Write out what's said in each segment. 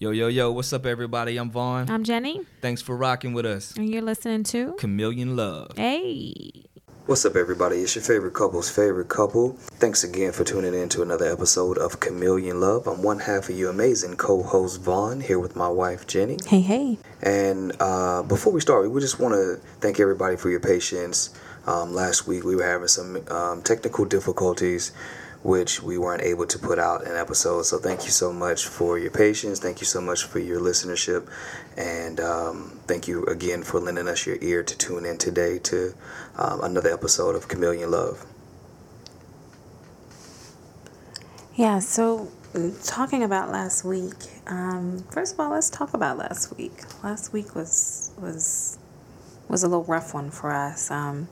Yo, yo, yo, what's up, everybody? I'm Vaughn. I'm Jenny, Thanks for rocking with us. and you're listening to Chameleon Love. Hey. What's up, everybody? It's your favorite couple's favorite couple. Thanks again for tuning in to another episode of Chameleon Love. I'm one half of your amazing co host, Vaughn, here with my wife, Jenny. Hey, hey. And uh, before we start, we just want to thank everybody for your patience. Um, last week, we were having some um, technical difficulties, which we weren't able to put out an episode. So, thank you so much for your patience. Thank you so much for your listenership. And um, thank you again for lending us your ear to tune in today to um, another episode of Chameleon Love. Yeah, so talking about last week. Um, first of all, let's talk about last week. Last week was was was a little rough one for us. Um,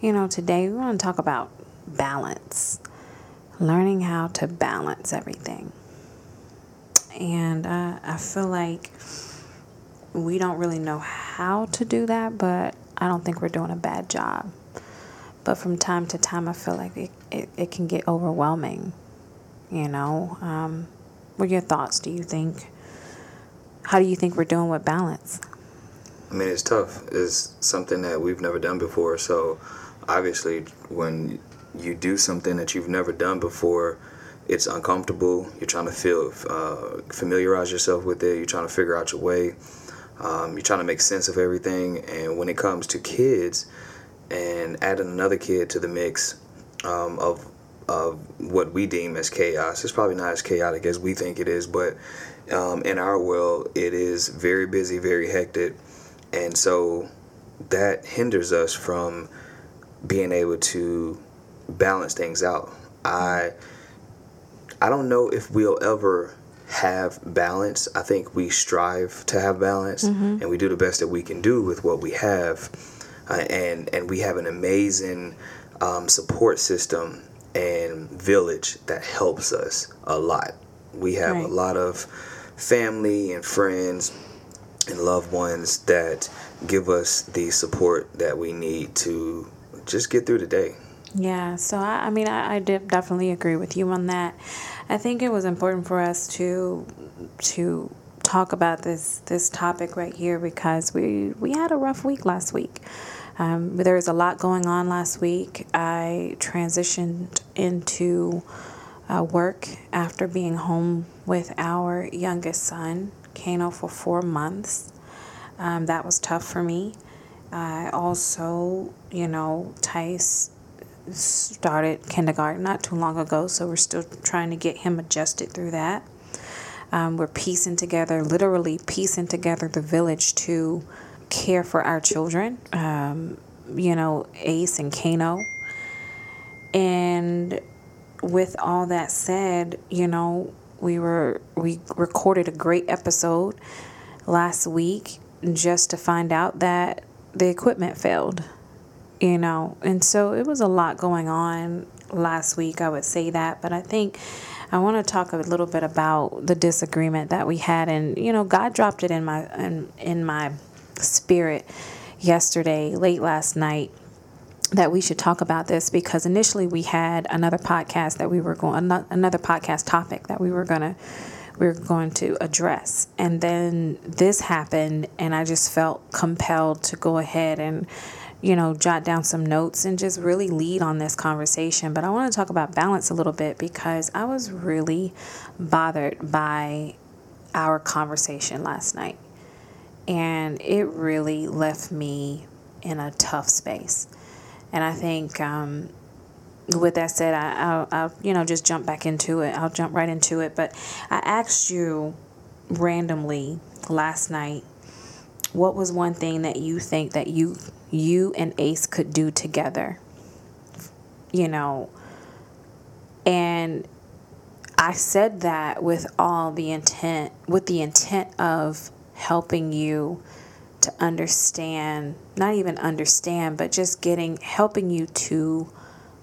you know, today we want to talk about balance, learning how to balance everything. And uh, I feel like we don't really know how to do that, but I don't think we're doing a bad job. But from time to time, I feel like it, it, it can get overwhelming. You know, um, what are your thoughts? Do you think, how do you think we're doing with balance? I mean, it's tough. It's something that we've never done before. So, obviously, when you do something that you've never done before, it's uncomfortable. You're trying to feel uh, familiarize yourself with it. You're trying to figure out your way. Um, you're trying to make sense of everything. And when it comes to kids, and adding another kid to the mix um, of of what we deem as chaos, it's probably not as chaotic as we think it is, but um, in our world, it is very busy, very hectic, and so that hinders us from being able to balance things out. I I don't know if we'll ever have balance. I think we strive to have balance, and we do the best that we can do with what we have, uh, and and we have an amazing um, support system and village that helps us a lot. We have Right. a lot of family and friends and loved ones that give us the support that we need to just get through the day. Yeah, so I, I mean, I, I did definitely agree with you on that. I think it was important for us to to talk about this this topic right here because we we had a rough week last week. Um, there was a lot going on last week. I transitioned into uh, work after being home with our youngest son, Kano, for four months. Um, that was tough for me. I also, you know, Tice started kindergarten not too long ago, so we're still trying to get him adjusted through that. Um, we're piecing together, literally piecing together the village to care for our children, um, you know, Ace and Kano. And with all that said, you know, we were we recorded a great episode last week just to find out that the equipment failed you know and so it was a lot going on last week i would say that but i think i want to talk a little bit about the disagreement that we had and you know god dropped it in my in, in my spirit yesterday late last night that we should talk about this because initially we had another podcast that we were going another podcast topic that we were going to we were going to address and then this happened and I just felt compelled to go ahead and you know jot down some notes and just really lead on this conversation but I want to talk about balance a little bit because I was really bothered by our conversation last night and it really left me in a tough space and I think um, with that said, I, I'll, I'll, you know, just jump back into it. I'll jump right into it. But I asked you randomly last night, what was one thing that you think that you, you and Ace could do together? You know, and I said that with all the intent, with the intent of helping you to understand, not even understand, but just getting, helping you to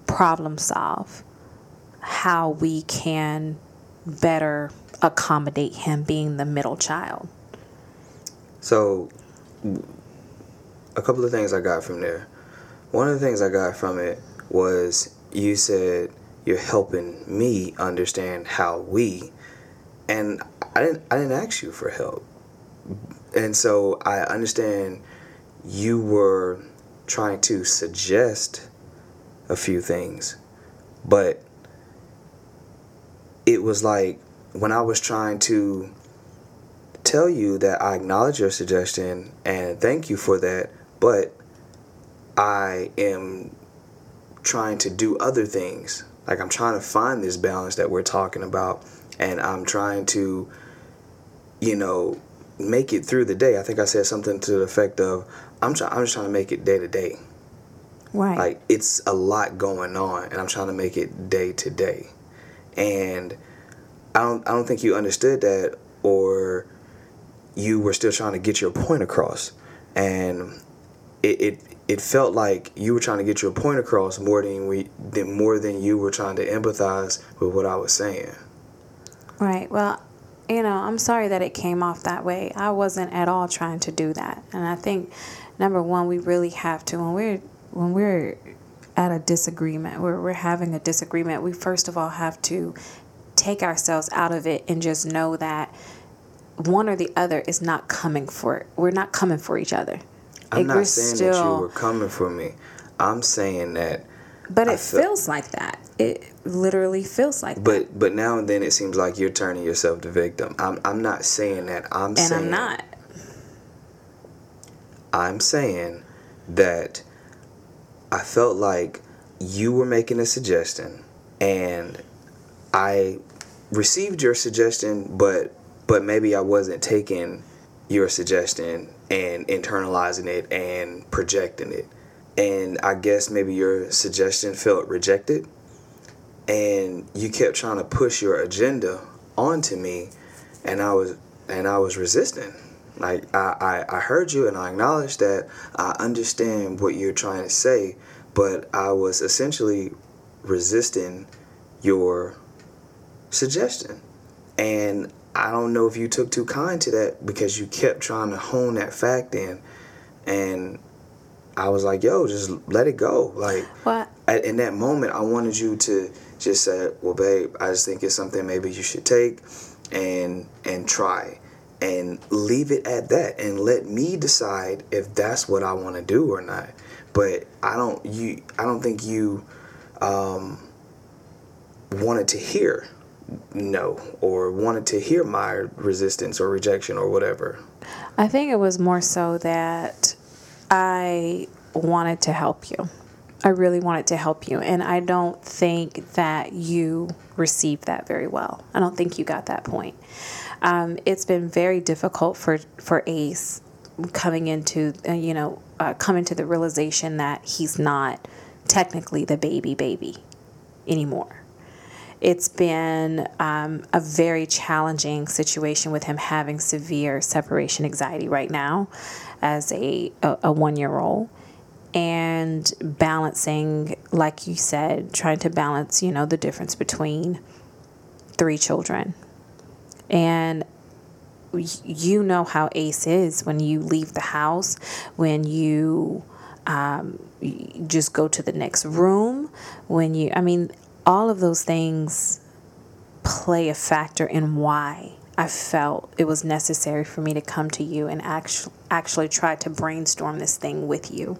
problem solve how we can better accommodate him being the middle child. So, a couple of things I got from there. One of the things I got from it was you said you're helping me understand how we, and I didn't I didn't ask you for help. And so I understand you were trying to suggest a few things, but it was like when I was trying to tell you that I acknowledge your suggestion and thank you for that, but I am trying to do other things. Like I'm trying to find this balance that we're talking about and I'm trying to you know make it through the day. I think I said something to the effect of I'm trying I'm just trying to make it day to day. Right. Like it's a lot going on and I'm trying to make it day to day. And I don't I don't think you understood that or you were still trying to get your point across. And it, it it felt like you were trying to get your point across more than we than more than you were trying to empathize with what I was saying. Right. Well, you know, I'm sorry that it came off that way. I wasn't at all trying to do that. And I think number one, we really have to when we're when we're at a disagreement, where we're having a disagreement, we first of all have to take ourselves out of it and just know that one or the other is not coming for it. We're not coming for each other. I'm Like, not saying that you were coming for me. I'm saying that But I it feel- feels like that. It literally feels like that. but but now and then it seems like you're turning yourself to victim. I'm I'm not saying that. I'm And saying I'm not. I'm saying that I felt like you were making a suggestion and I received your suggestion but but maybe I wasn't taking your suggestion and internalizing it and projecting it. And I guess maybe your suggestion felt rejected and you kept trying to push your agenda onto me and I was and I was resisting. Like I, I, I heard you and I acknowledge that I understand what you're trying to say, but I was essentially resisting your suggestion. And I don't know if you took too kind to that because you kept trying to hone that fact in and I was like, yo, just let it go. Like What? at, in that moment, I wanted you to just say, "Well, babe, I just think it's something maybe you should take and and try, and leave it at that, and let me decide if that's what I want to do or not." But I don't you I don't think you um, wanted to hear no or wanted to hear my resistance or rejection or whatever. I think it was more so that I wanted to help you. I really wanted to help you. And I don't think that you received that very well. I don't think you got that point. Um, it's been very difficult for, for Ace coming into, uh, you know, uh, coming to the realization that he's not technically the baby baby anymore. It's been um, a very challenging situation with him having severe separation anxiety right now as a, a, a one year old and balancing, like you said, trying to balance, you know, the difference between three children. And you know how Ace is when you leave the house, when you um, just go to the next room, when you, I mean, all of those things play a factor in why I felt it was necessary for me to come to you and actually actually try to brainstorm this thing with you.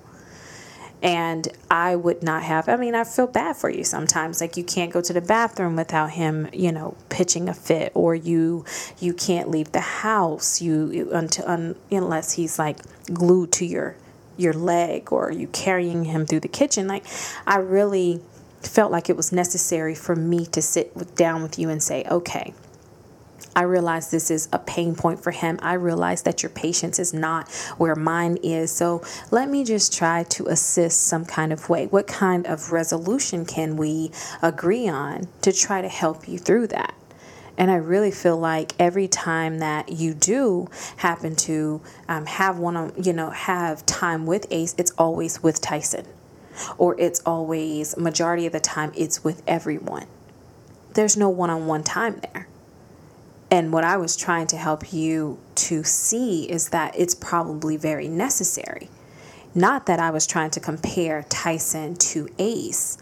And I would not have, I mean, I feel bad for you sometimes. Like you can't go to the bathroom without him, you know, pitching a fit or you you can't leave the house you, until un, unless he's like glued to your your leg or you carrying him through the kitchen. Like I really felt like it was necessary for me to sit with, down with you and say, "Okay, I realize this is a pain point for him. I realize that your patience is not where mine is. So let me just try to assist some kind of way. What kind of resolution can we agree on to try to help you through that? And I really feel like every time that you do happen to um, have one, on, you know, have time with Ace, it's always with Tyson, or it's always majority of the time it's with everyone. There's no one-on-one time there. And what I was trying to help you to see is that it's probably very necessary. Not that I was trying to compare Tyson to Ace.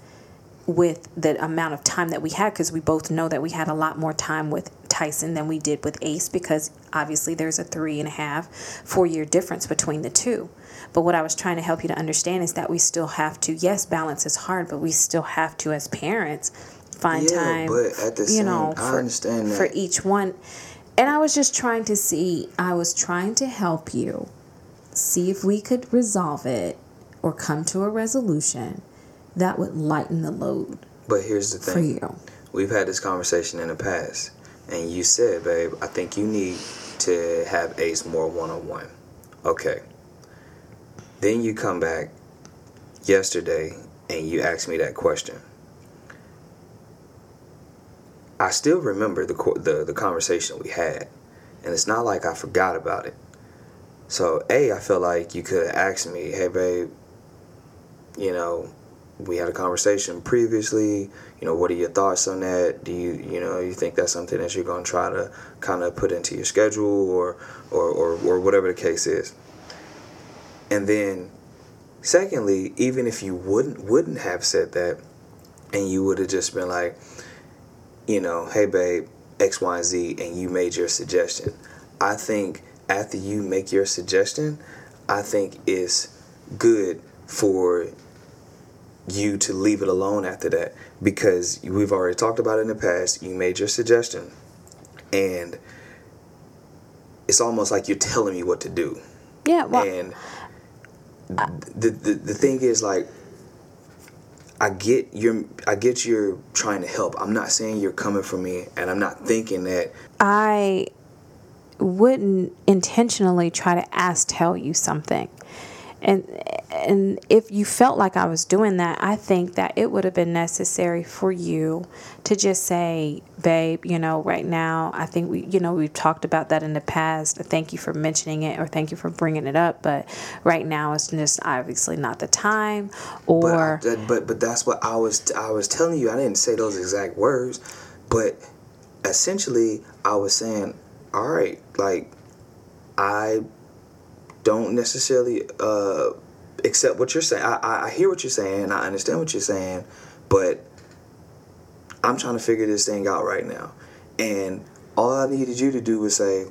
with the amount of time that we had because we both know that we had a lot more time with Tyson than we did with Ace because obviously there's a three and a half, four year difference between the two. But what I was trying to help you to understand is that we still have to, yes, balance is hard, but we still have to, as parents, find Yeah, time, but at the you same- know, I for, understand for each one. And I was just trying to see, I was trying to help you see if we could resolve it or come to a resolution that would lighten the load But here's the for thing. you. We've had this conversation in the past, and you said, babe, I think you need to have Ace more one on one. Okay. Then you come back yesterday and you asked me that question. I still remember the the the conversation we had, and it's not like I forgot about it. So, a, I feel like you could have asked me, "Hey, babe, you know, we had a conversation previously. You know, what are your thoughts on that? Do you, you know, you think that's something that you're going to try to kind of put into your schedule or, or, or, or whatever the case is? And then, secondly, even if you wouldn't wouldn't have said that, and you would have just been like, you know, hey babe, X, Y, and Z, and you made your suggestion. I think after you make your suggestion, I think it's good for you to leave it alone after that because we've already talked about it in the past. You made your suggestion, and it's almost like you're telling me what to do. Yeah, well, and the, the the thing is like I get you're I get you're trying to help. I'm not saying you're coming for me and I'm not thinking that I wouldn't intentionally try to ask tell you something. And and if you felt like I was doing that, I think that it would have been necessary for you to just say, "Babe, you know, right now, I think we, you know, we've talked about that in the past. Thank you for mentioning it, or thank you for bringing it up, but right now it's just obviously not the time." but, Or I, but but that's what I was I was telling you. I didn't say those exact words, but essentially I was saying, all right, like I don't necessarily uh, accept what you're saying. I, I hear what you're saying. I understand what you're saying, but I'm trying to figure this thing out right now. And all I needed you to do was say,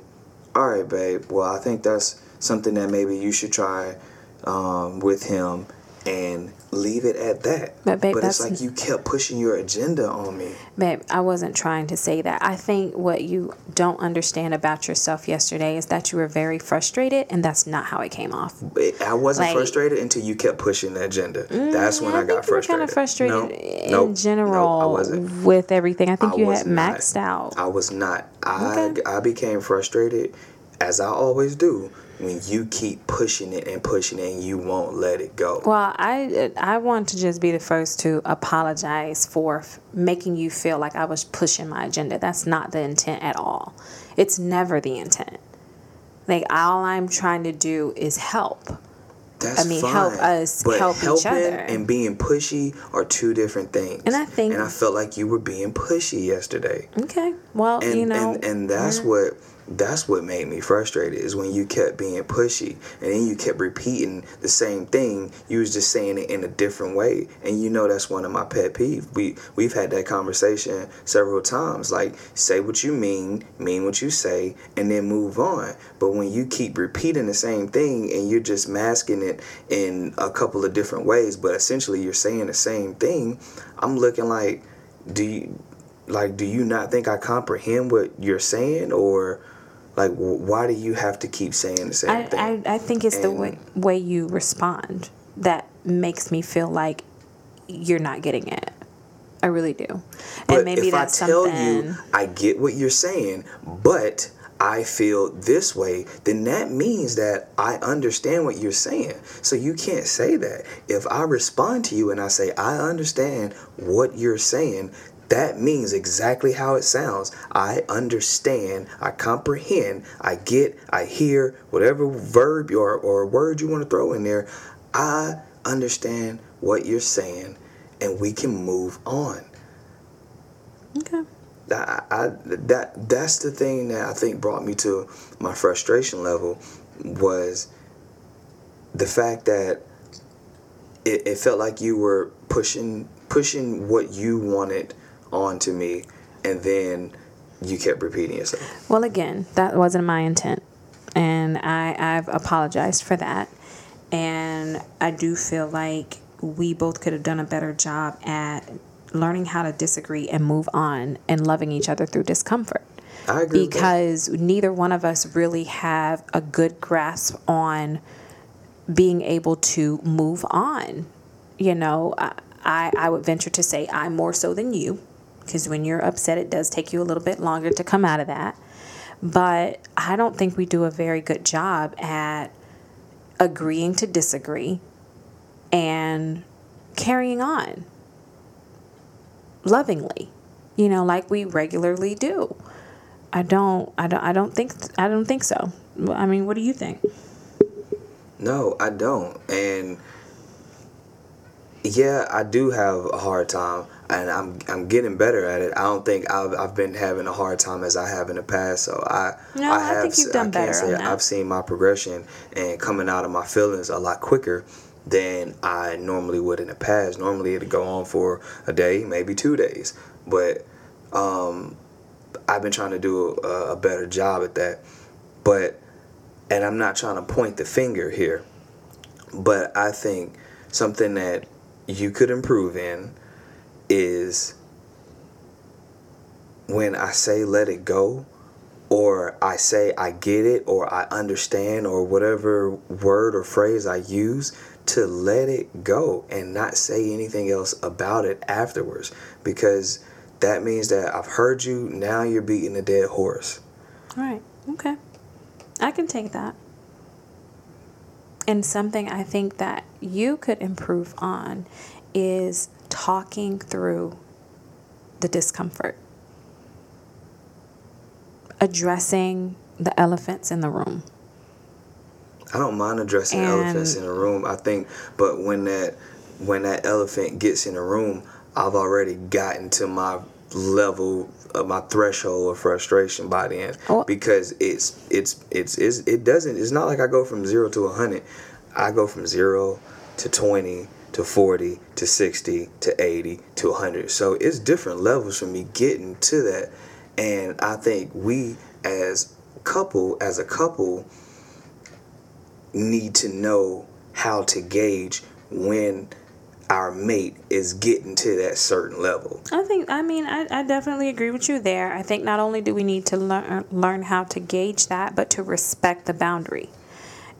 all right, babe, well, I think that's something that maybe you should try um, with him and leave it at that. But, babe, it's like you kept pushing your agenda on me. Babe, I wasn't trying to say that. I think what you don't understand about yourself yesterday is that you were very frustrated, and that's not how it came off. I wasn't Like- frustrated until you kept pushing the agenda. That's when Mm, I, I, got think you were frustrated. kind of frustrated No, in nope, general nope, I wasn't. with everything. I think I you had not. maxed out. I was not. I Okay. I became frustrated, as I always do, when you keep pushing it and pushing it and you won't let it go. Well, I I want to just be the first to apologize for f- making you feel like I was pushing my agenda. That's not the intent at all. It's never the intent. Like all I'm trying to do is help. That's I mean, fine. help us but help each other. and being pushy are two different things. And I think- and I felt like you were being pushy yesterday. Okay. Well, and you know, and, and that's mm. what that's what made me frustrated is when you kept being pushy and then you kept repeating the same thing. You was just saying it in a different way and you know that's one of my pet peeves we we've had that conversation several times like say what you mean mean what you say and then move on. But when you keep repeating the same thing and you're just masking it in a couple of different ways but essentially you're saying the same thing i'm looking like do you like do you not think i comprehend what you're saying or like why do you have to keep saying the same I, thing I, I think it's the way, way you respond that makes me feel like you're not getting it. I really do. but and maybe if that's i tell something. you i get what you're saying but I feel this way, then that means that I understand what you're saying. So you can't say that. If I respond to you and I say, I understand what you're saying, that means exactly how it sounds. I understand, I comprehend, I get, I hear, whatever verb or, or word you want to throw in there. I understand what you're saying, and we can move on. okay. I, I, that that's the thing that I think brought me to my frustration level was the fact that it, it felt like you were pushing pushing what you wanted onto me, and then you kept repeating yourself. Well, again, that wasn't my intent, and I I've apologized for that, and I do feel like we both could have done a better job at learning how to disagree and move on and loving each other through discomfort. I agree. because neither one of us really have a good grasp on being able to move on. You know, I, I, I would venture to say I'm more so than you because when you're upset, it does take you a little bit longer to come out of that. But I don't think we do a very good job at agreeing to disagree and carrying on lovingly, you know, like we regularly do. I don't, I don't, I don't think, I don't think so. I mean, what do you think? No, I don't. And yeah, I do have a hard time, and I'm I'm getting better at it. I don't think I've I've been having a hard time as I have in the past. So I No, I think you've done I can't better say. I've seen my progression and coming out of my feelings a lot quicker than I normally would in the past. Normally it'd go on for a day, maybe two days, but um, I've been trying to do a, a better job at that. But and I'm not trying to point the finger here, but I think something that you could improve in is when I say let it go, or I say I get it, or I understand, or whatever word or phrase I use, to let it go and not say anything else about it afterwards. Because that means that I've heard you, now you're beating a dead horse. All right. Okay. I can take that. And something I think that you could improve on is talking through the discomfort, addressing the elephants in the room. I don't mind addressing And- elephants in a room. I think, but when that when that elephant gets in a room, I've already gotten to my level of my threshold of frustration by then Oh. because it's it's it's, it's it doesn't it's not like I go from zero to a hundred. I go from zero to twenty to forty to sixty to eighty to hundred. So it's different levels for me getting to that, and I think we as couple as a couple need to know how to gauge when our mate is getting to that certain level. I think, I mean, I, I definitely agree with you there. I think not only do we need to learn, learn how to gauge that, but to respect the boundary.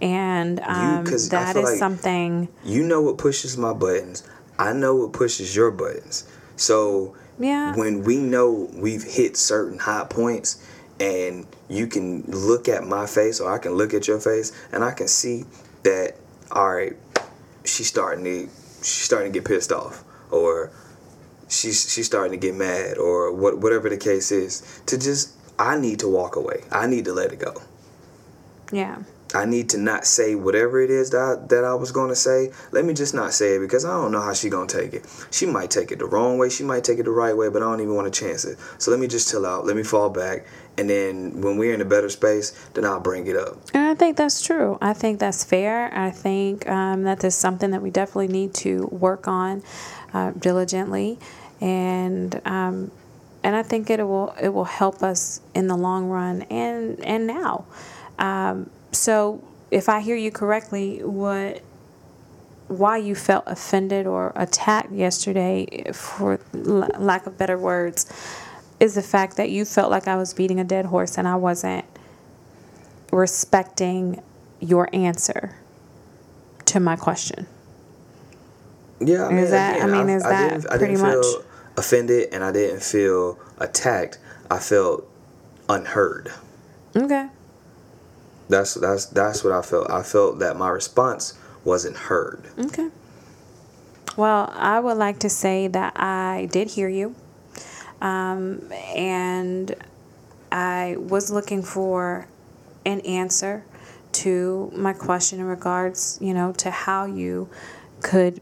And um, I that is like- something, You know what pushes my buttons. I know what pushes your buttons. So yeah. when we know we've hit certain high points and you can look at my face or I can look at your face and I can see that all right she's starting to she's starting to get pissed off or she's she's starting to get mad or what whatever the case is to just I need to walk away. I need to let it go. yeah. I need to not say whatever it is that I, that I was going to say. Let me just not say it because I don't know how she going to take it. She might take it the wrong way. She might take it the right way, but I don't even want to chance it. So let me just chill out. Let me fall back. And then when we're in a better space, then I'll bring it up. And I think that's true. I think that's fair. I think um, that is something that we definitely need to work on uh, diligently, and um, and I think it will it will help us in the long run and and now. Um, so if I hear you correctly, what why you felt offended or attacked yesterday, for lack of better words, is the fact that you felt like I was beating a dead horse and I wasn't respecting your answer to my question. Yeah, I mean, Is that- I mean, is that didn't, I pretty didn't feel much- offended and I didn't feel attacked. I felt unheard. Okay. That's that's that's what I felt. I felt that my response wasn't heard. Okay. Well, I would like to say that I did hear you. Um, and I was looking for an answer to my question in regards, you know, to how you could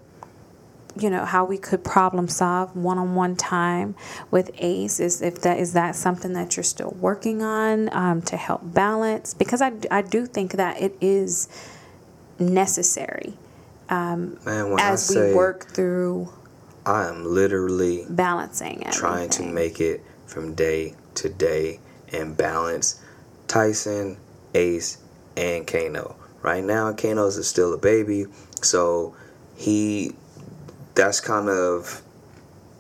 you know how we could problem solve one-on-one time with ace is if that is that something that you're still working on um, to help balance because I, I do think that it is necessary Man, as I say we work through I am literally balancing it. trying to make it from day to day and balance Tyson, Ace, and Kano. Right now, Kano's is still a baby, so he that's kind of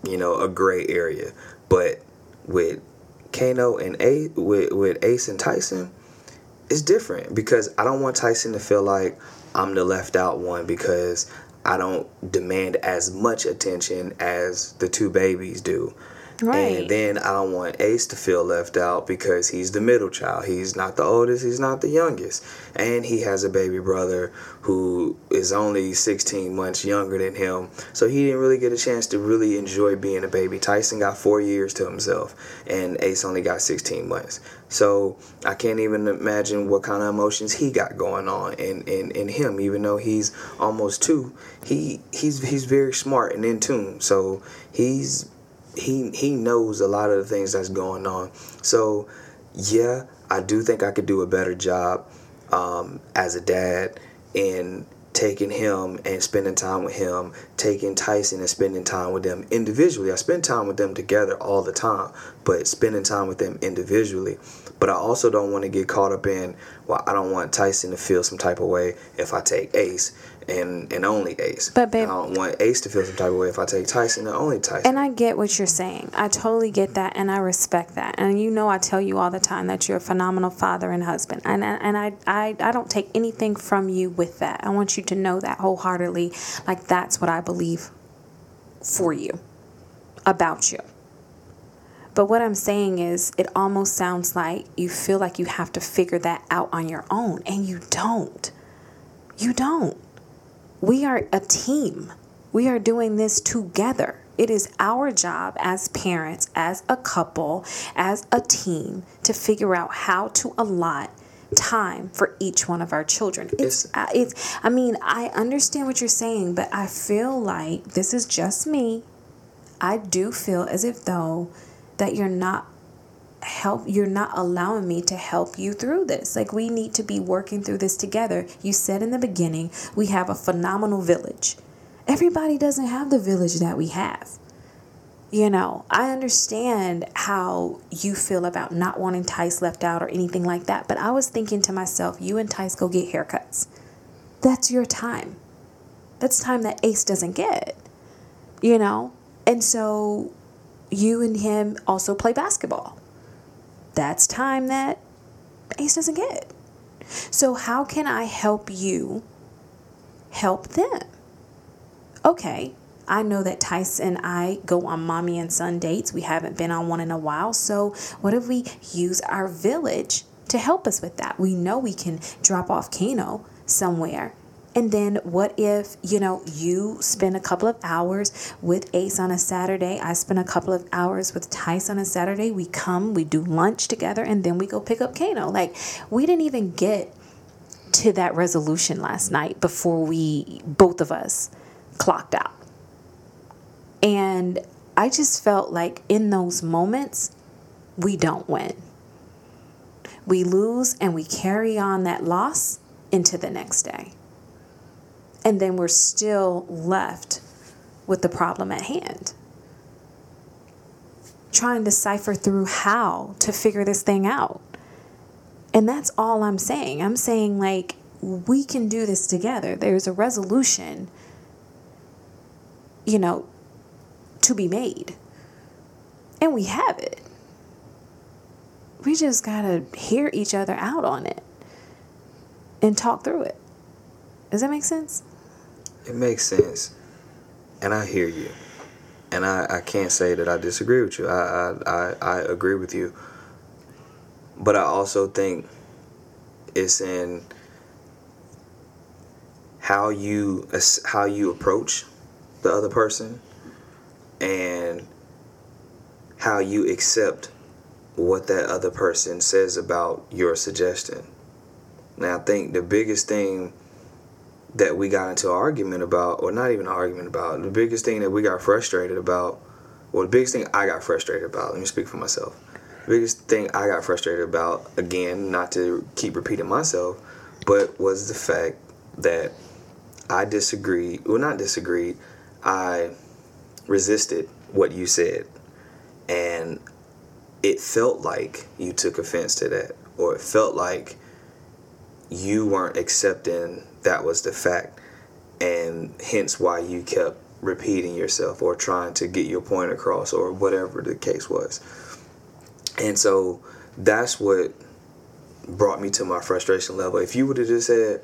you know a gray area. But with Kano and Ace, with, with Ace and Tyson, it's different because I don't want Tyson to feel like I'm the left out one because I don't demand as much attention as the two babies do. Right. And then I don't want Ace to feel left out because he's the middle child. He's not the oldest, he's not the youngest. And he has a baby brother who is only 16 months younger than him. So he didn't really get a chance to really enjoy being a baby. Tyson got four years to himself, and Ace only got 16 months. So I can't even imagine what kind of emotions he got going on in, in, in him, even though he's almost two. He he's he's very smart and in tune. So he's he he knows a lot of the things that's going on. So yeah, I do think I could do a better job um, as a dad in taking him and spending time with him, taking Tyson and spending time with them individually. I spend time with them together all the time, but spending time with them individually. But I also don't want to get caught up in, well, I don't want Tyson to feel some type of way if I take Ace and and only Ace. But babe, I don't want Ace to feel some type of way if I take Tyson and only Tyson. And I get what you're saying. I totally get that, and I respect that. And you know, I tell you all the time that you're a phenomenal father and husband, and and I I I don't take anything from you with that. I want you to know that wholeheartedly. Like that's what I believe for you, about you. But what I'm saying is, it almost sounds like you feel like you have to figure that out on your own, and you don't. You don't. We are a team. We are doing this together. It is our job as parents, as a couple, as a team to figure out how to allot time for each one of our children. It's, uh, it's I mean, I understand what you're saying, but I feel like this is just me. I do feel as if though that you're not help you're not allowing me to help you through this. Like we need to be working through this together. You said in the beginning we have a phenomenal village. Everybody doesn't have the village that we have. You know i understand how you feel about not wanting tice left out or anything like that but i was thinking to myself you and tice go get haircuts. That's your time. That's time that ace doesn't get you know? And so you and him also play basketball that's time that Ace doesn't get. So, how can I help you help them? Okay, I know that Tyson and I go on mommy and son dates. We haven't been on one in a while. So, what if we use our village to help us with that? We know we can drop off Kano somewhere and then what if, you know, you spend a couple of hours with Ace on a Saturday? I spend a couple of hours with Tice on a Saturday. We come, we do lunch together, and then we go pick up Kano. Like, we didn't even get to that resolution last night before we, both of us, clocked out. And I just felt like in those moments, we don't win. We lose and we carry on that loss into the next day and then we're still left with the problem at hand. Trying to cipher through how to figure this thing out. And that's all I'm saying. I'm saying, like, we can do this together. There's a resolution, you know, to be made. And we have it. We just got to hear each other out on it and talk through it. Does that make sense? It makes sense, and I hear you, and I, I can't say that I disagree with you. I, I I I agree with you, but I also think it's in how you how you approach the other person and how you accept what that other person says about your suggestion. Now, I think the biggest thing that we got into an argument about, or not even an argument about, the biggest thing that we got frustrated about, or the biggest thing I got frustrated about, let me speak for myself. The biggest thing I got frustrated about, again, not to keep repeating myself, but was the fact that I disagreed, well, not disagreed, I resisted what you said, and it felt like you took offense to that, or it felt like you weren't accepting that was the fact, and hence why you kept repeating yourself or trying to get your point across or whatever the case was. And so that's what brought me to my frustration level. If you would have just said,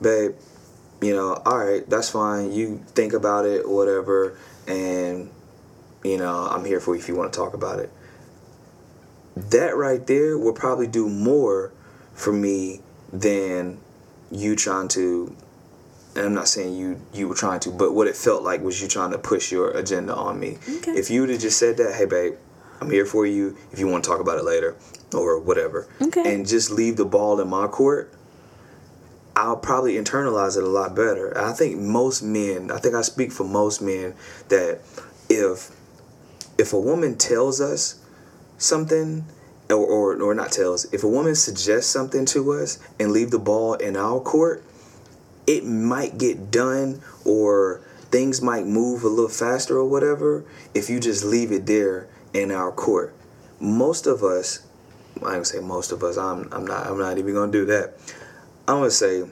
babe, you know, all right, that's fine. You think about it whatever, and you know, I'm here for you if you want to talk about it. That right there will probably do more for me than you trying to and I'm not saying you you were trying to, but what it felt like was you trying to push your agenda on me. Okay. If you would have just said that, hey babe, I'm here for you if you want to talk about it later or whatever. Okay. And just leave the ball in my court, I'll probably internalize it a lot better. I think most men, I think I speak for most men that if if a woman tells us something or, or, or not tells, if a woman suggests something to us and leave the ball in our court, it might get done or things might move a little faster or whatever if you just leave it there in our court. Most of us, I gonna say most of us, I'm, I'm not I'm not even gonna do that. I'm gonna say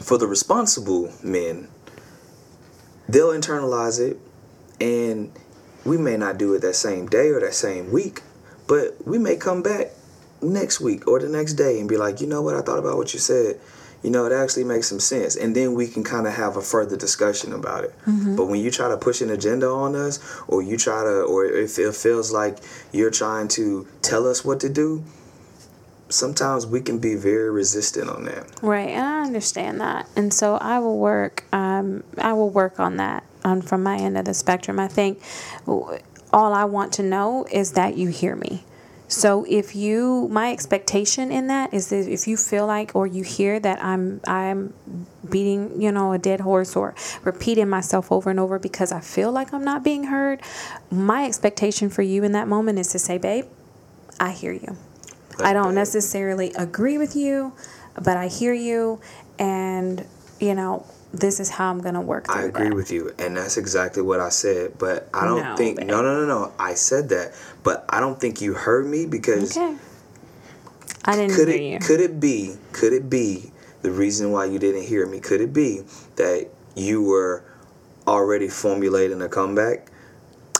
for the responsible men, they'll internalize it and we may not do it that same day or that same week, but we may come back next week or the next day and be like, you know what, I thought about what you said. You know, it actually makes some sense. And then we can kind of have a further discussion about it. But when you try to push an agenda on us, or you try to, or if it feels like you're trying to tell us what to do, sometimes we can be very resistant on that. Right, and I understand that, and so I will work. Um, I will work on that on from my end of the spectrum. I think all I want to know is that you hear me. So if you, my expectation in that is that if you feel like or you hear that I'm I'm beating you know a dead horse or repeating myself over and over because I feel like I'm not being heard, my expectation for you in that moment is to say, babe, I hear you. I don't necessarily agree with you, but I hear you, and you know this is how I'm gonna work through I agree that. with you, and that's exactly what I said. But I don't No, think babe. no, no, no, no. I said that, but I don't think you heard me because Okay. I didn't could hear it you. could it be could it be the reason why you didn't hear me? Could it be that you were already formulating a comeback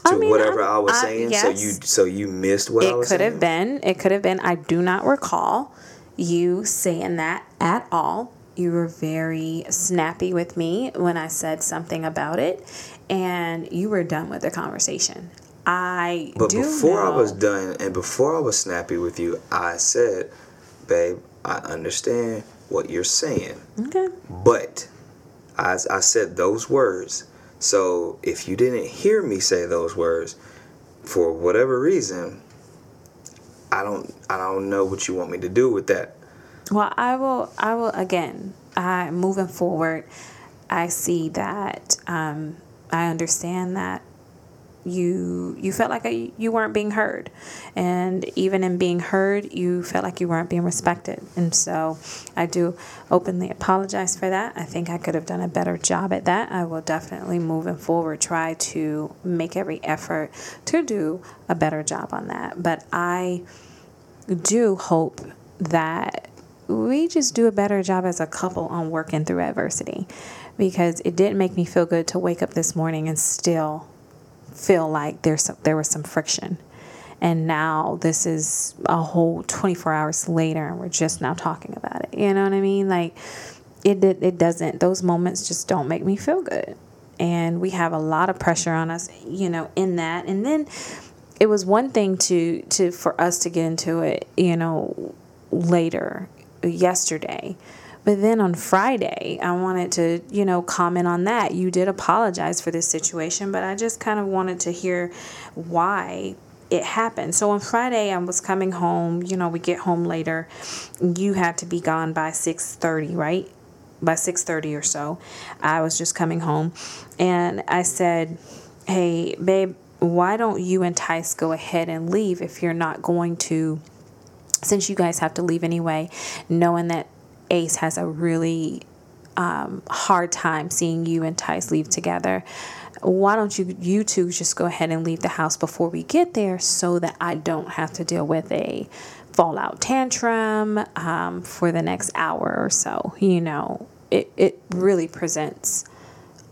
to I mean, whatever I'm- I was I- saying? So you so you missed what I was saying? it was could saying. have been. It could have been. I do not recall you saying that at all. You were very snappy with me when I said something about it, and you were done with the conversation. I But do before I was done and before I was snappy with you, I said, "Babe, I understand what you're saying." okay. But as I said those words, so if you didn't hear me say those words, for whatever reason, I don't I don't know what you want me to do with that. Well, I will. I will again. I moving forward. I see that. Um, I understand that you you felt like I, you weren't being heard, and even in being heard, you felt like you weren't being respected. And so, I do openly apologize for that. I think I could have done a better job at that. I will definitely moving forward try to make every effort to do a better job on that. But I do hope that we just do a better job as a couple on working through adversity because it didn't make me feel good to wake up this morning and still feel like there's some, there was some friction. And now this is a whole 24 hours later and we're just now talking about it. You know what i mean? Like it it doesn't those moments just don't make me feel good. And we have a lot of pressure on us you know in that. And then it was one thing to to for us to get into it you know later yesterday but then on Friday, I wanted to, you know, comment on that. You did apologize for this situation, but I just kind of wanted to hear why it happened. So on Friday, I was coming home. You know, we get home later. You had to be gone by six thirty, right? By six thirty or so, I was just coming home, and I said, "Hey, babe, why don't you and Tice go ahead and leave if you're not going to?" Since you guys have to leave anyway, knowing that Ace has a really um, hard time seeing you and Tice leave together. Why don't you you two just go ahead and leave the house before we get there so that I don't have to deal with a fallout tantrum um, for the next hour or so. You know, it, it really presents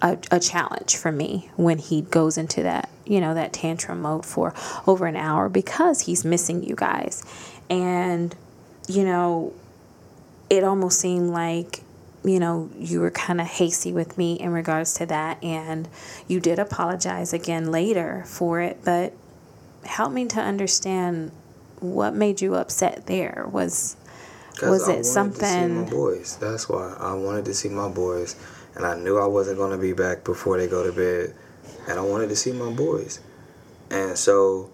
a, a challenge for me when he goes into that, you know, that tantrum mode for over an hour because he's missing you guys. And, you know, it almost seemed like you know, you were kind of hasty with me in regards to that. And you did apologize again later for it. But help me to understand what made you upset there. Was was I it something? my boys. That's why I wanted to see my boys, and I knew I wasn't going to be back before they go to bed, and I wanted to see my boys, and so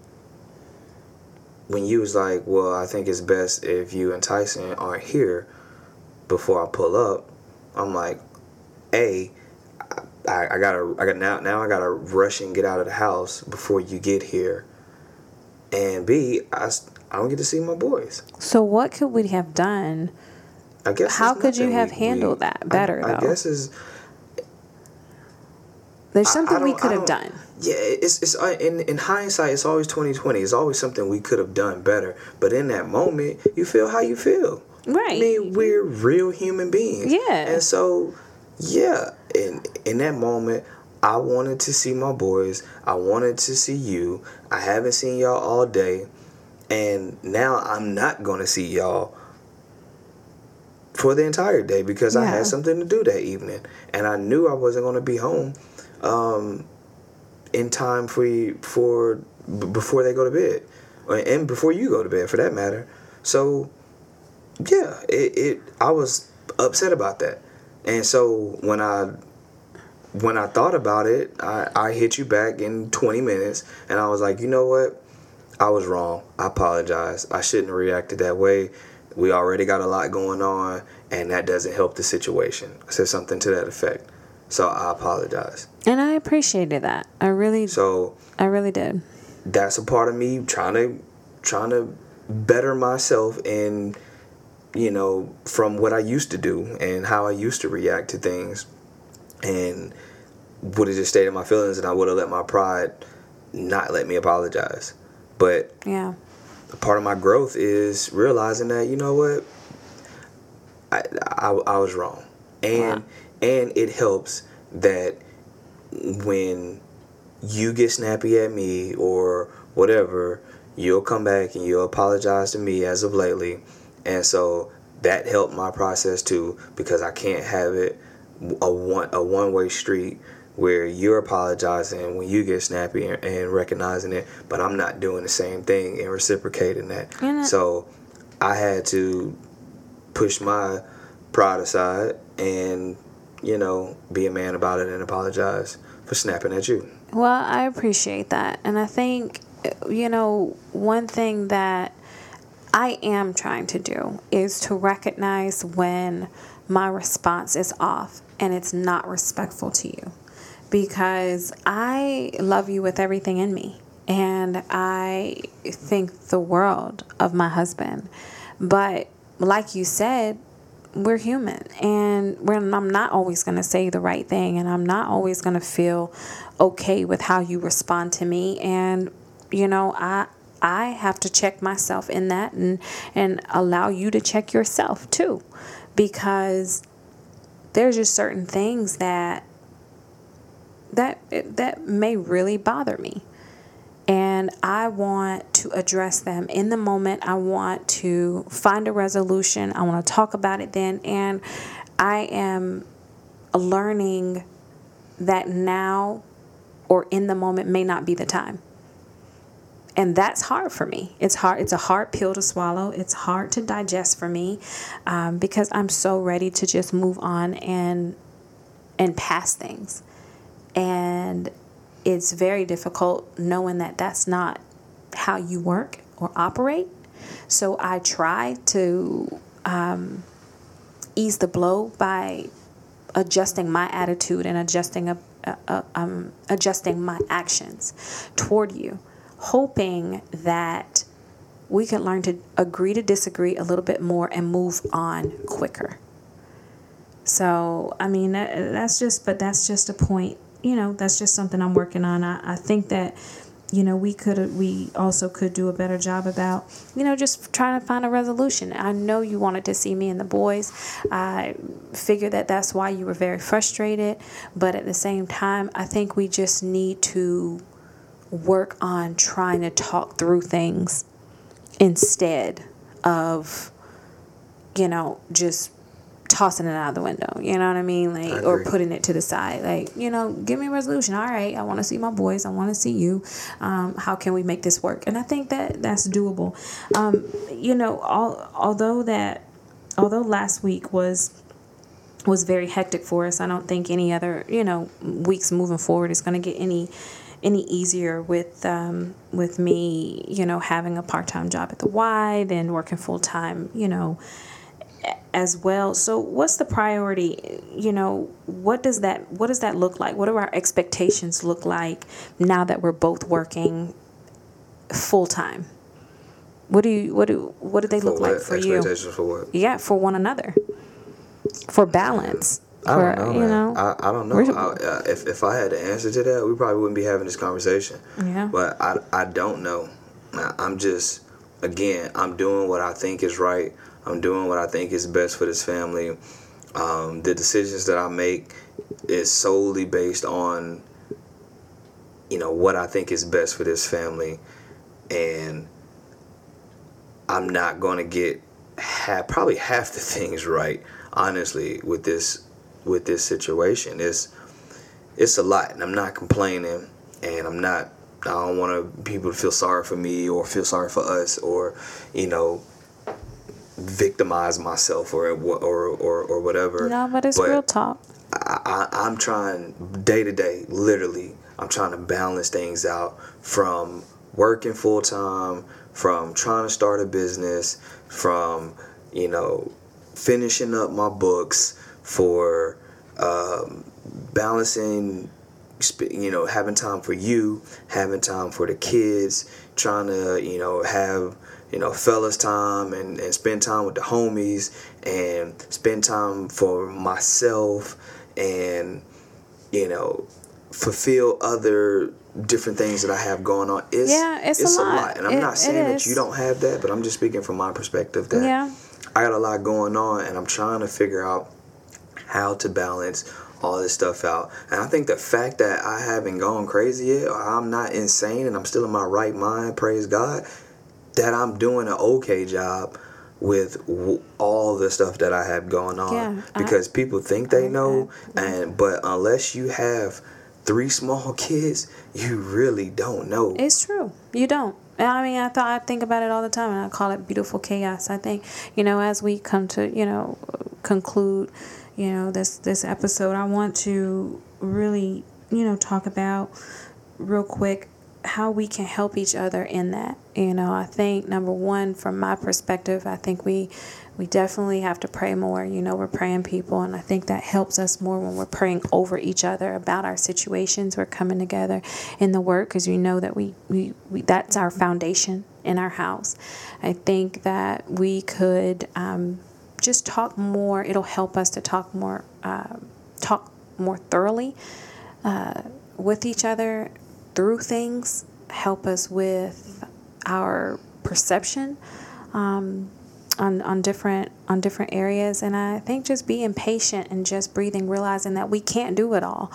when you was like, "Well, I think it's best if you and Tyson aren't here before I pull up," I'm like, a, I, I gotta, I got now, now I gotta rush and get out of the house before you get here, and B, I, I don't get to see my boys. So what could we have done? I guess how could you have we, handled we, that better? I, I guess is. There's something we could have done. Yeah, it's it's uh, in in hindsight, it's always twenty twenty. It's always something we could have done better. But in that moment, you feel how you feel. Right. I mean, we're real human beings. Yeah. And so, yeah, in in that moment, I wanted to see my boys. I wanted to see you. I haven't seen y'all all day, and now I'm not gonna see y'all for the entire day because yeah. I had something to do that evening, and I knew I wasn't gonna be home um, in time for for before they go to bed, and before you go to bed, for that matter. So yeah, it, it I was upset about that. And so when I when I thought about it, I, I hit you back in 20 minutes and I was like, you know what? I was wrong. I apologize. I shouldn't have reacted that way. We already got a lot going on and that doesn't help the situation. I said something to that effect. So I apologize. And I appreciated that. I really So I really did. That's a part of me trying to trying to better myself and you know, from what I used to do and how I used to react to things, and would have just stayed in my feelings, and I would have let my pride not let me apologize. But yeah, part of my growth is realizing that you know what, I I, I was wrong, and wow. And it helps that when you get snappy at me or whatever, you'll come back and you'll apologize to me as of lately and so that helped my process too because I can't have it a one a one way street where you're apologizing when you get snappy and, and, recognizing it, but I'm not doing the same thing and reciprocating that. so I had to push my pride aside and you know be a man about it and apologize for snapping at you. Well, I appreciate that, and I think you know one thing that I am trying to do is to recognize when my response is off and it's not respectful to you. Because I love you with everything in me and I think the world of my husband. But like you said, we're human. And we're, I'm not always going to say the right thing and I'm not always going to feel okay with how you respond to me. And, you know, I, I have to check myself in that and and allow you to check yourself too. Because there's just certain things that that that may really bother me and I want to address them in the moment. I want to find a resolution. I want to talk about it then. And I am learning that now or in the moment may not be the time and that's hard for me. It's hard. It's a hard pill to swallow. It's hard to digest for me um, because I'm so ready to just move on and and pass things, and it's very difficult knowing that that's not how you work or operate. So I try to um, ease the blow by adjusting my attitude and adjusting a, a, a um, adjusting my actions toward you hoping that we can learn to agree to disagree a little bit more and move on quicker. So, I mean, that, that's just, but that's just a point, you know, that's just something I'm working on. I, I think that, you know, we could, we also could do a better job about, you know, just trying to find a resolution. I know you wanted to see me and the boys. I figure that that's why you were very frustrated. But at the same time, I think we just need to work on trying to talk through things instead of, you know, just tossing it out of the window. You know what I mean? Like, or putting it to the side. Like, you know, give me a resolution. All right, I want to see my boys. I want to see you. Um, how can we make this work? And I think that that's doable. Um, you know, all, although that, although last week was was very hectic for us. I don't think any other, you know, weeks moving forward is going to get any any easier with um, with me, you know, having a part time job at the Y, then working full time, you know, as well. So, what's the priority? You know, what does that what does that look like? What do our expectations look like now that we're both working full time? What do you what do what do they For look like for you? Expectations for what? Yeah, for one another, for balance. I for, don't know, you know, I, I don't know. I, uh, if, if I had the answer to that, we probably wouldn't be having this conversation. Yeah. But I, I don't know. I'm just, again, I'm doing what I think is right. I'm doing what I think is best for this family. Um, the decisions that I make is solely based on, you know, what I think is best for this family. And I'm not to get half, probably half the things right, honestly, with this with this situation. It's it's a lot, and I'm not complaining, and I'm not. I don't want people to feel sorry for me or feel sorry for us or, you know, victimize myself or or or, or whatever. no, but it's real talk. I, I, I'm trying day to day, literally, I'm trying to balance things out from working full time, from trying to start a business, from, you know, finishing up my books, for um, balancing, you know, having time for you, having time for the kids, trying to, you know, have you know, fellas time and, and spend time with the homies and spend time for myself and, you know, fulfill other different things that I have going on. It's, Yeah, it's a lot. And I'm It- not saying that you don't have that, but I'm just speaking from my perspective that Yeah. I got a lot going on and I'm trying to figure out how to balance all this stuff out. And I think the fact that I haven't gone crazy yet, or I'm not insane and I'm still in my right mind, praise God, that I'm doing an okay job with w- all the stuff that I have going on. Yeah, I- because people think they I know, and but unless you have three small kids, you really don't know. It's true. You don't. I mean, I thought I think about it all the time, and I call it beautiful chaos. I think you know, as we come to you know conclude, you know this this episode, I want to really you know talk about real quick how we can help each other in that. You know, I think number one, from my perspective, I think we we definitely have to pray more. You know, we're praying people, and I think that helps us more when we're praying over each other about our situations. We're coming together in the work because we know that we, we, we that's our foundation in our house. I think that we could um, just talk more. It'll help us to talk more, uh, talk more thoroughly uh, with each other through things. Help us with our perception. Um, on, on different on different areas and I think just being patient and just breathing realizing that we can't do it all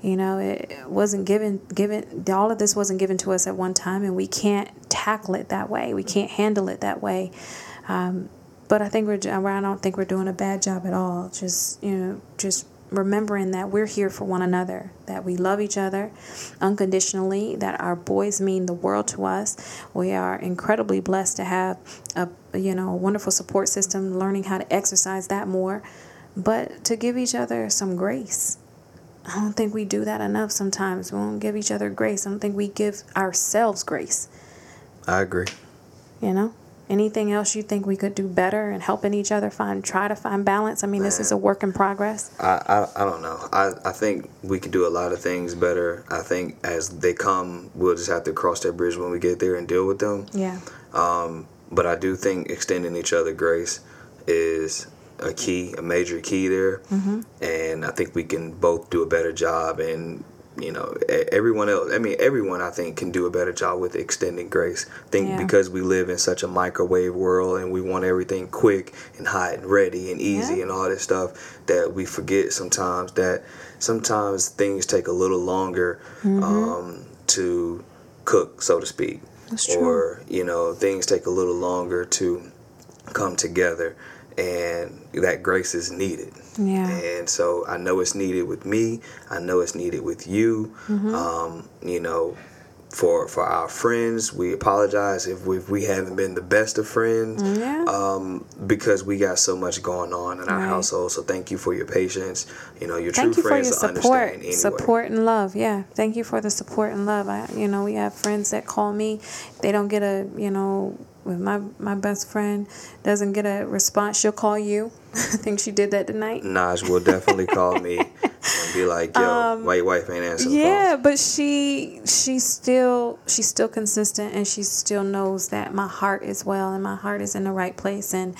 you know it wasn't given given all of this wasn't given to us at one time and we can't tackle it that way we can't handle it that way um, but I think we're I don't think we're doing a bad job at all just you know just remembering that we're here for one another, that we love each other unconditionally, that our boys mean the world to us. We are incredibly blessed to have a you know a wonderful support system, learning how to exercise that more, but to give each other some grace. I don't think we do that enough sometimes. We don't give each other grace. I don't think we give ourselves grace. I agree. You know? Anything else you think we could do better and helping each other find try to find balance? I mean, this is a work in progress. I, I, I don't know. I, I think we could do a lot of things better. I think as they come, we'll just have to cross that bridge when we get there and deal with them. Yeah. Um, but I do think extending each other grace is a key, a major key there, Mm-hmm. and I think we can both do a better job. And you know, everyone else. I mean, everyone I think can do a better job with extending grace. I think Yeah. because we live in such a microwave world and we want everything quick and hot and ready and easy Yeah. and all this stuff that we forget sometimes that sometimes things take a little longer Mm-hmm. um, to cook, so to speak, That's true. or you know, things take a little longer to come together, and that grace is needed. Yeah. And so I know it's needed with me. I know it's needed with you. Mm-hmm. Um, you know, for for our friends, we apologize if we, if we haven't been the best of friends. Yeah. Um, because we got so much going on in our Right. household. So thank you for your patience. You know, your Thank true you for friends your support, anyway. support and love. Yeah, thank you for the support and love. I, you know, we have friends that call me. They don't get a, you know, with my my best friend doesn't get a response. She'll call you. I think she did that tonight. Naj will definitely call me and be like, "Yo, why your wife ain't answering the phone?" Um, Yeah, but she she's still she's still consistent and she still knows that my heart is well and my heart is in the right place and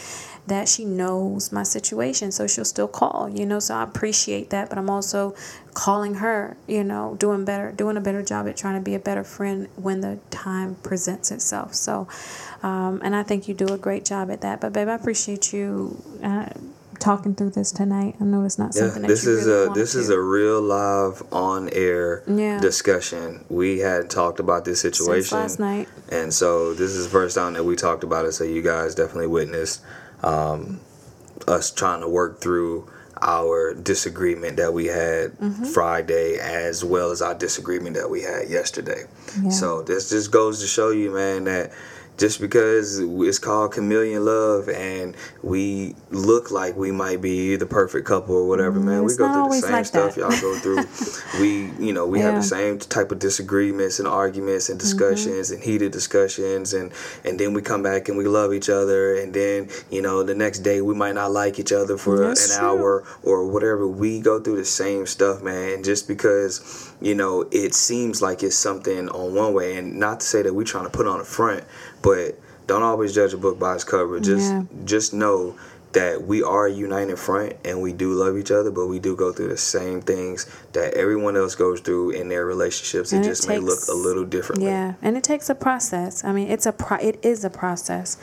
that she knows my situation. So she'll still call, you know. So I appreciate that, but I'm also calling her, you know, doing better, doing a better job at trying to be a better friend when the time presents itself. So, um, and I think you do a great job at that. But babe, I appreciate you. Uh, Talking through this tonight, I know it's not Yeah, something that this is really a this is a real live on air Yeah. discussion. We had talked about this situation Since last night. and so this is the first time that we talked about it. So you guys definitely witnessed um, us trying to work through our disagreement that we had Mm-hmm. Friday, as well as our disagreement that we had yesterday. Yeah. So this just goes to show you, man, that just because it's called chameleon love and we look like we might be the perfect couple or whatever, man, we go through the same like stuff that. y'all go through. we, you know, we have the same type of disagreements and arguments and Mm-hmm. discussions and heated discussions and and then we come back and we love each other and then you know the next day we might not like each other for That's an true. hour or whatever. We go through the same stuff, man. And just because you know it seems like it's something on one way, and not to say that we're trying to put on a front, but don't always judge a book by its cover. Just Yeah. just know that we are a united front and we do love each other, but we do go through the same things that everyone else goes through in their relationships. It it just may look a little differently. Yeah, and it takes a process. I mean, it's a pro- it is a process,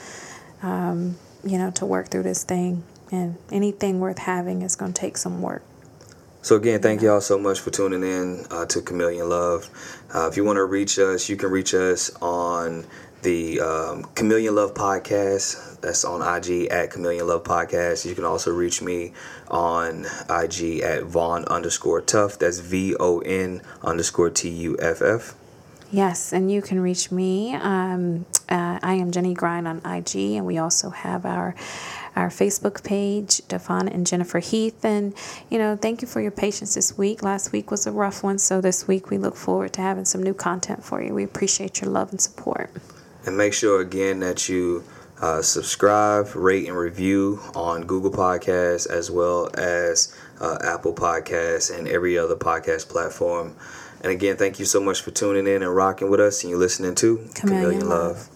um, you know, to work through this thing. And anything worth having is going to take some work. So again, thank y'all so much for tuning in uh, to Chameleon Love. Uh, if you want to reach us, you can reach us on the um, Chameleon Love Podcast. That's on IG at Chameleon Love Podcast. You can also reach me on IG at Von underscore Tuff. That's V O N underscore T U F F. Yes, and you can reach me. Um, uh, I am Jenny Grind on IG, and we also have our our Facebook page, Devon and Jennifer Heath. And you know, thank you for your patience this week. Last week was a rough one, so this week we look forward to having some new content for you. We appreciate your love and support. And make sure again that you uh, subscribe, rate, and review on Google Podcasts as well as uh, Apple Podcasts and every other podcast platform. And again, thank you so much for tuning in and rocking with us and you're listening to Chameleon Chameleon Love. Love.